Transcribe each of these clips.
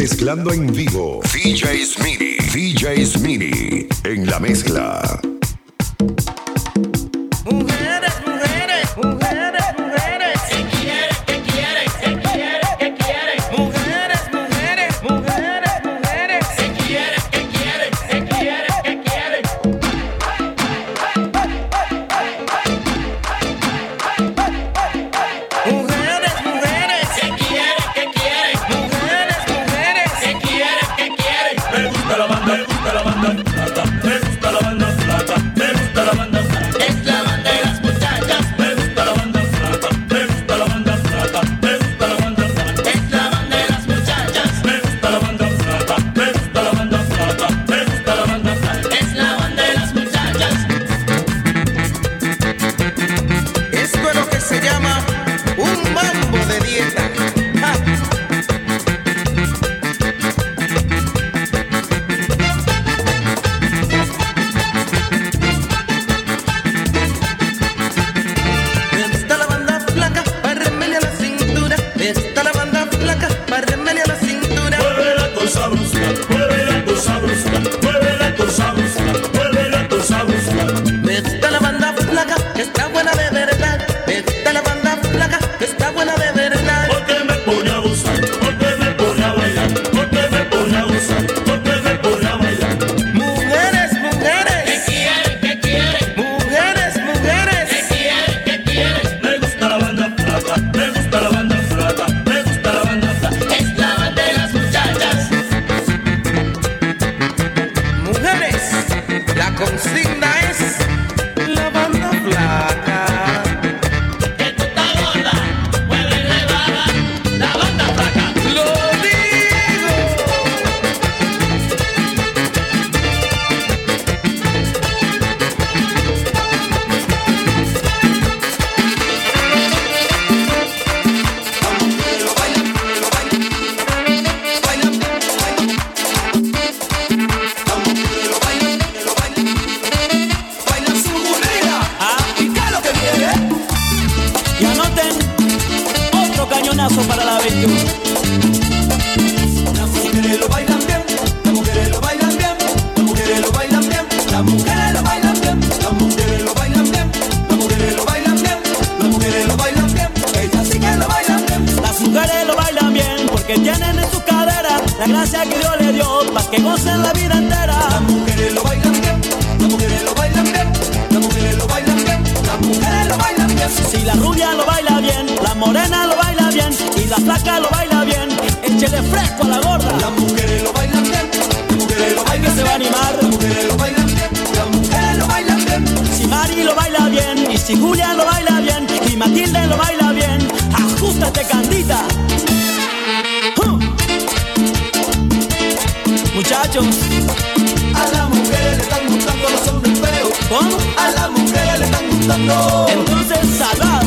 Mezclando en vivo. DJ Smitty. DJ Smitty. En la mezcla. fresco la gorda. Las mujeres lo bailan bien, las mujeres lo bailan se va a animar. Las mujeres lo bailan bien, las mujeres lo bailan bien. Si Mari lo baila bien, y si Julia lo baila bien, y Matilde lo baila bien, ajustate candita. ¡Huh! Muchachos, a las mujeres le están gustando los hombres feos. ¿Cómo? A las mujeres le están gustando. Entonces, salad.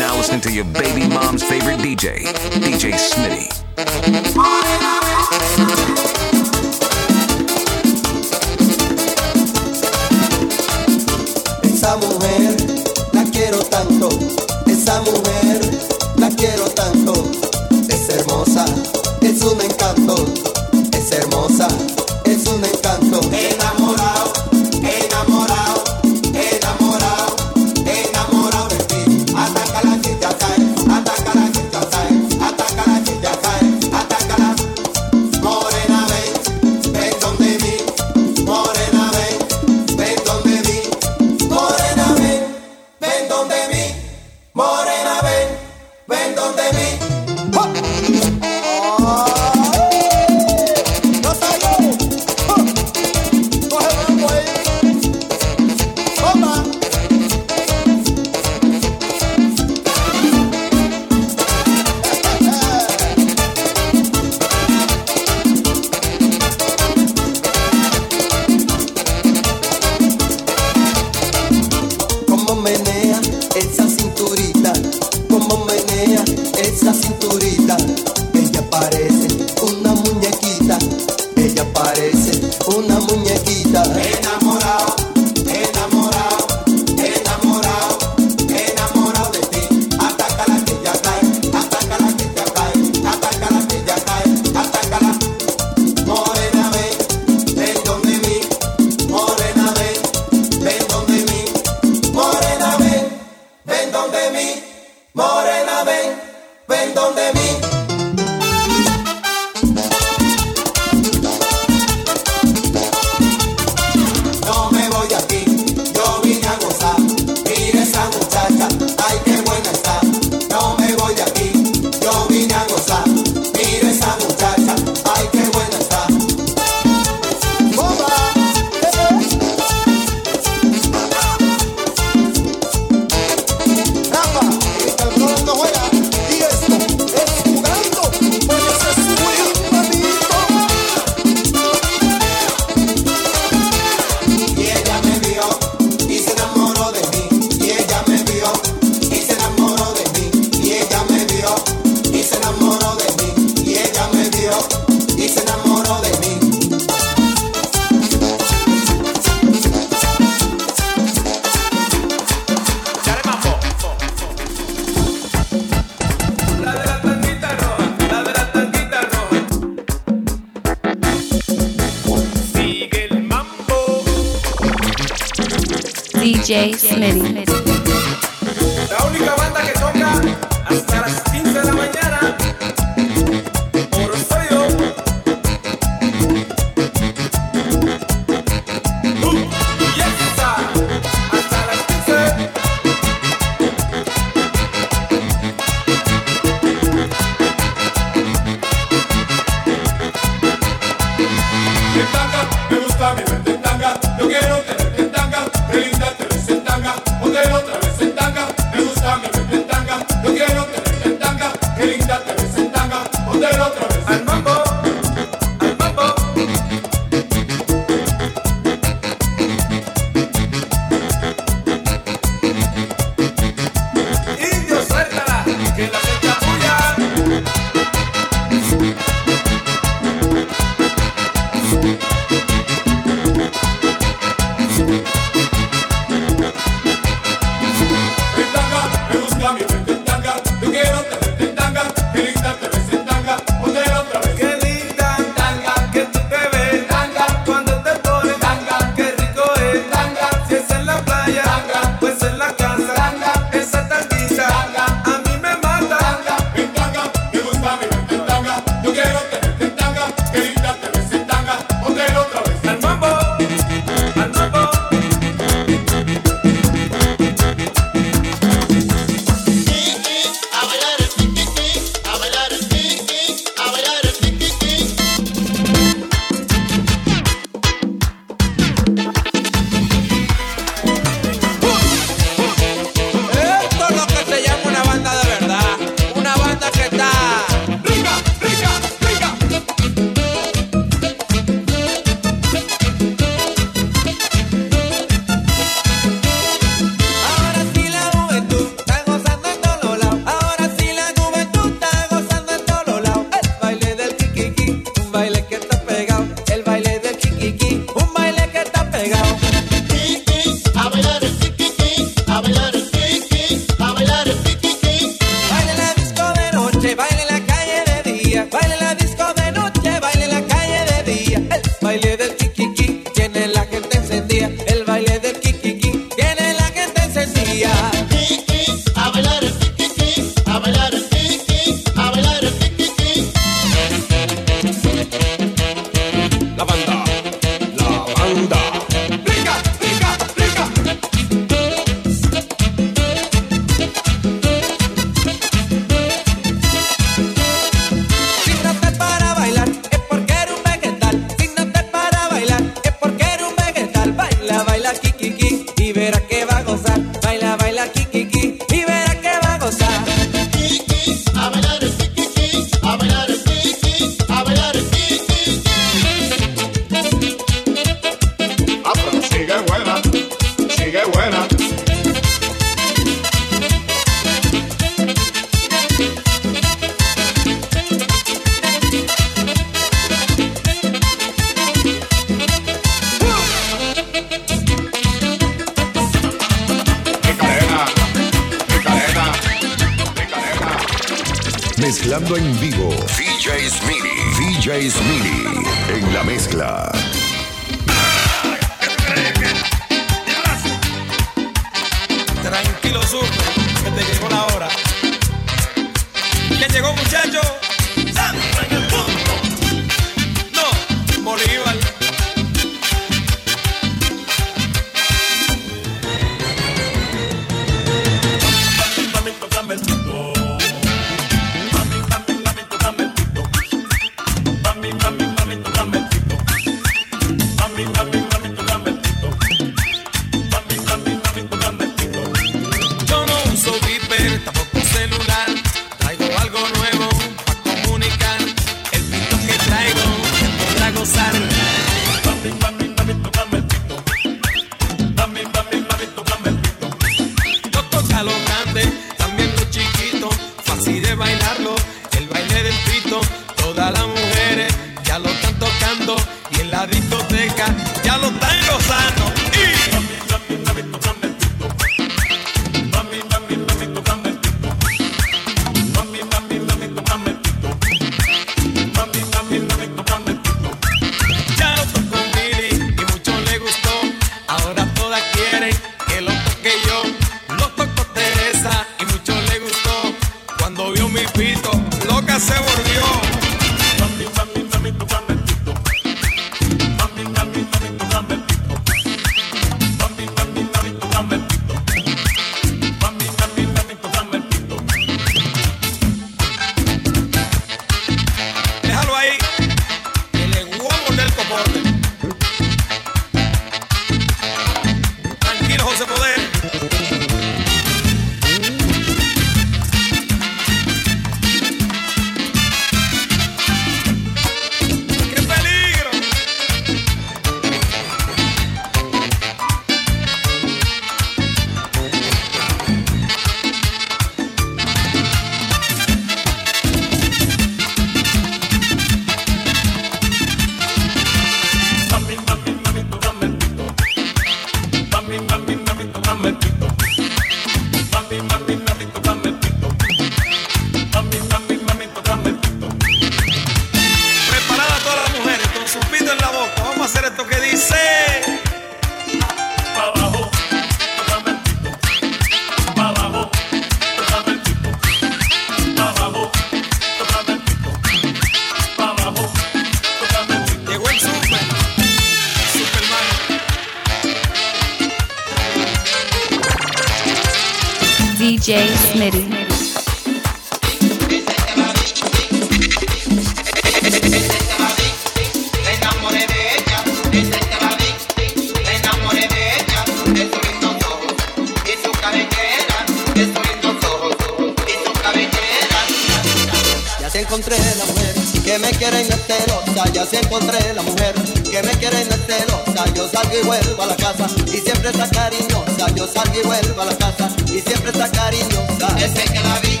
allá se encontré la mujer que me quiere en el celosa. Yo salgo y vuelvo a la casa y siempre está cariñosa. Yo salgo y vuelvo a la casa y siempre está cariñosa. Desde que la vi,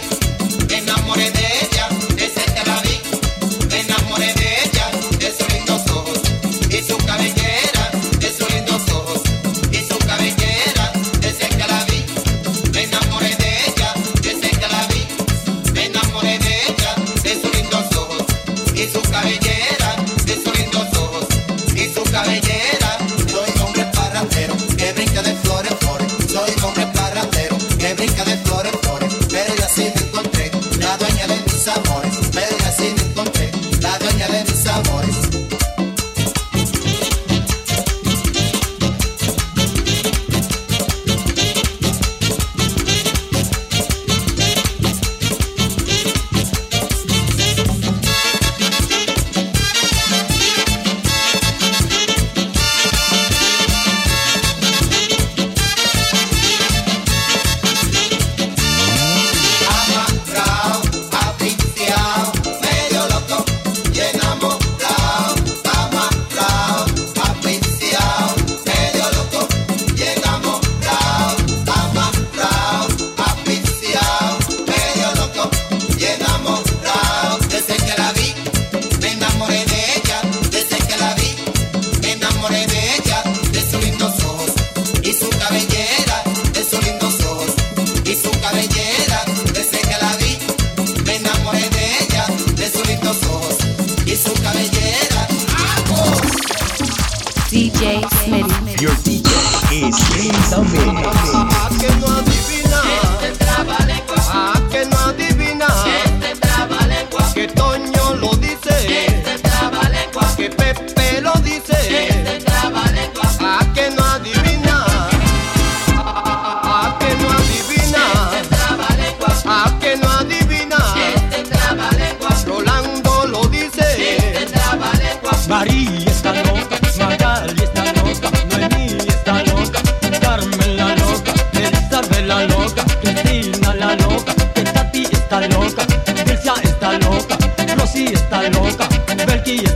me enamoré de ella.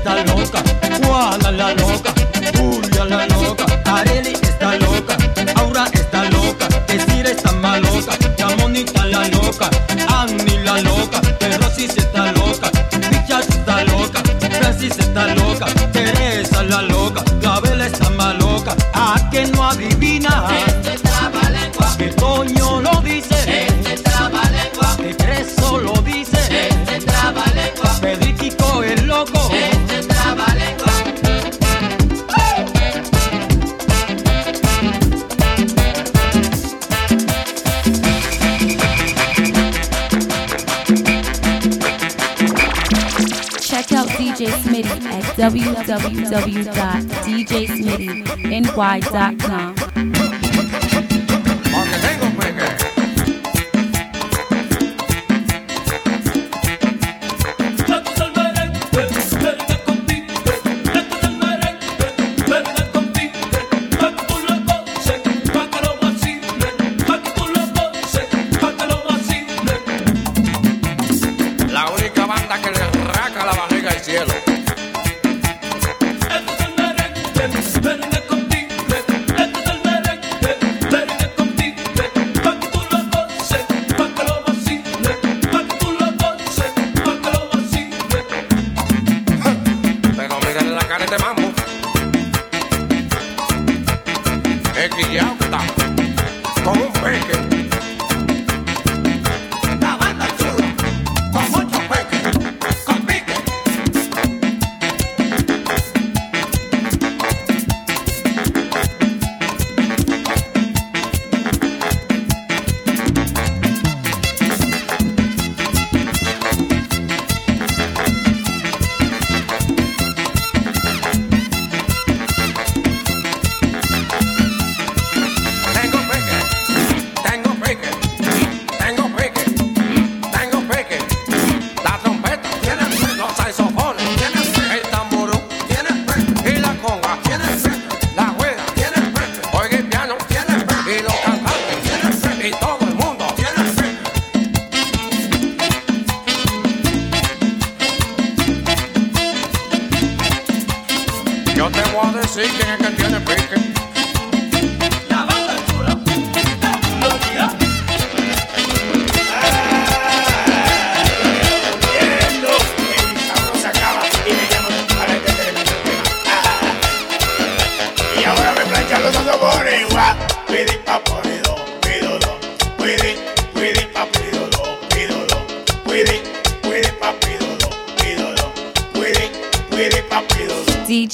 está loca, Juana la loca, Julia la loca, Areli está loca, Aura está loca, Desira está más loca, ya Mónica la loca, Annie la loca, pero sí se está loca, Richard está loca, Francis está loca, Teresa la loca, Gabela está más loca, a que no adivina. www.djsmittyny.com.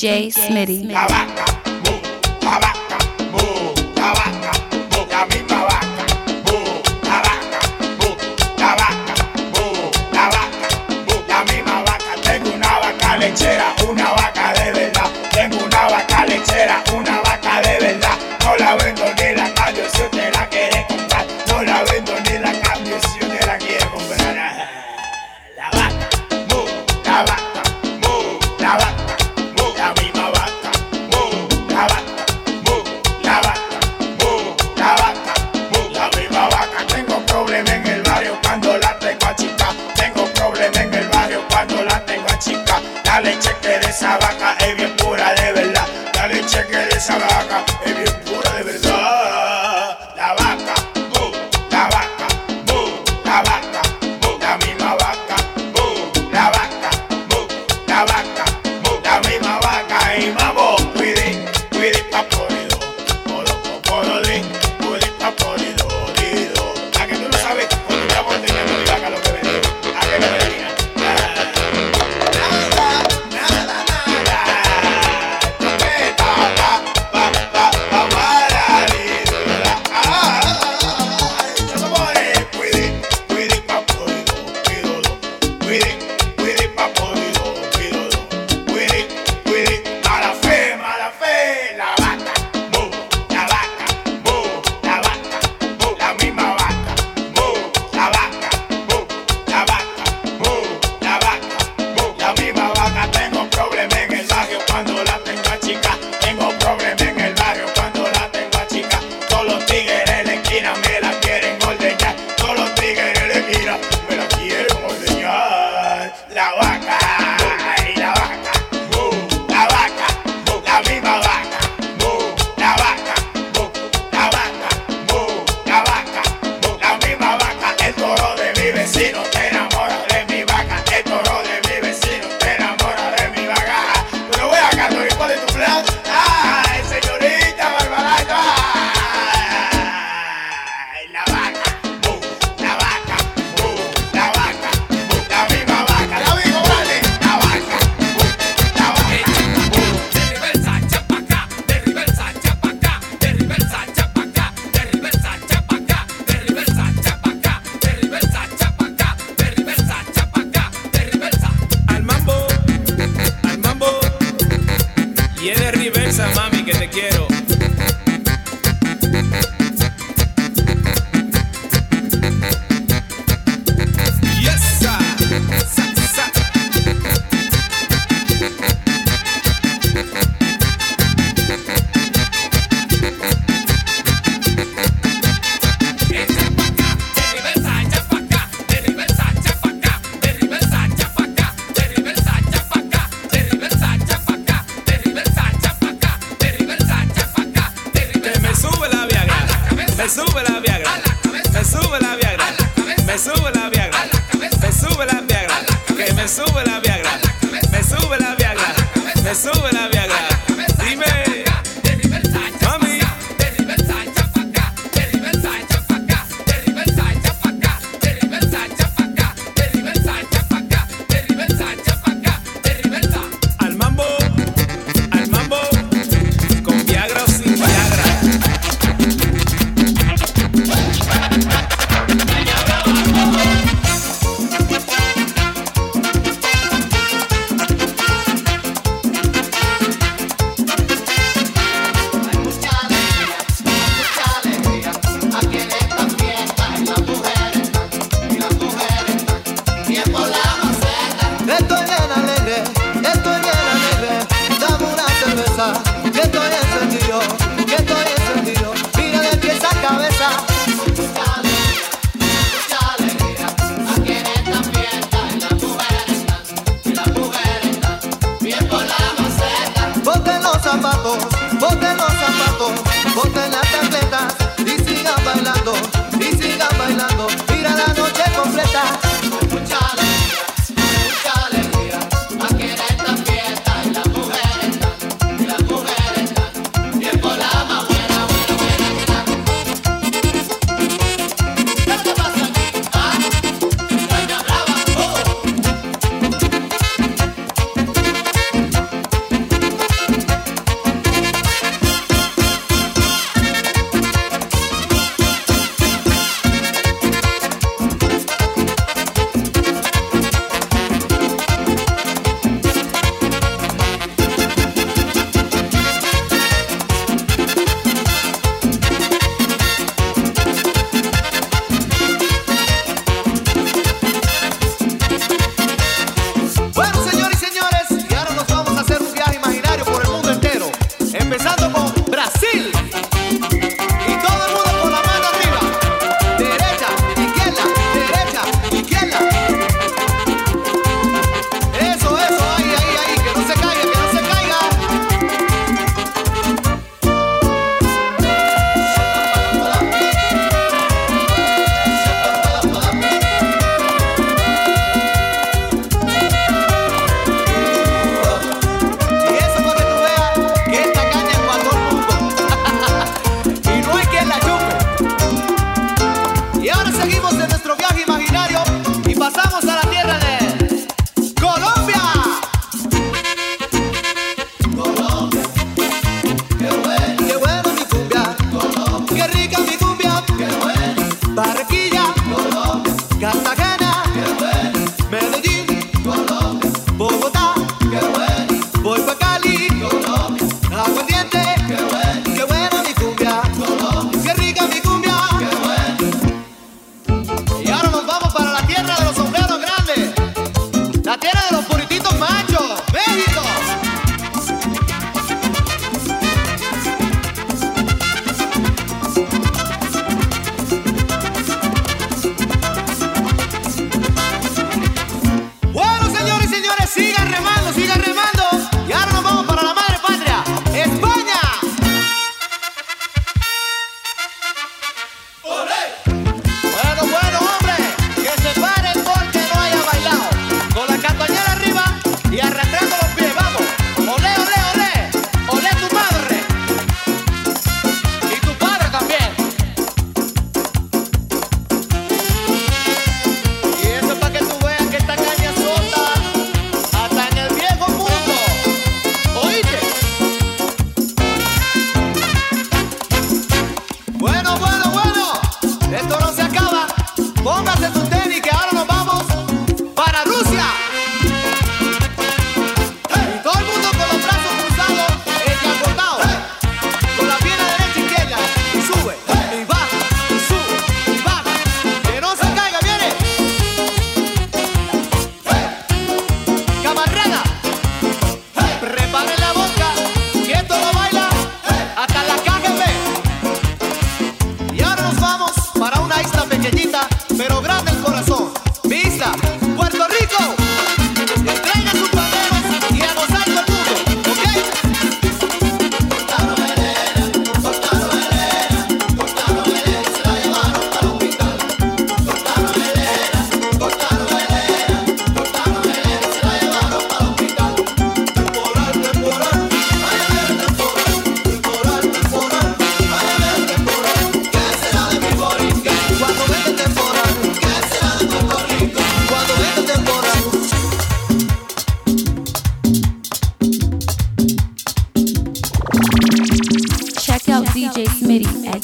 DJ Smitty.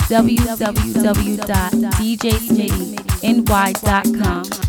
www.djsmittyny.com.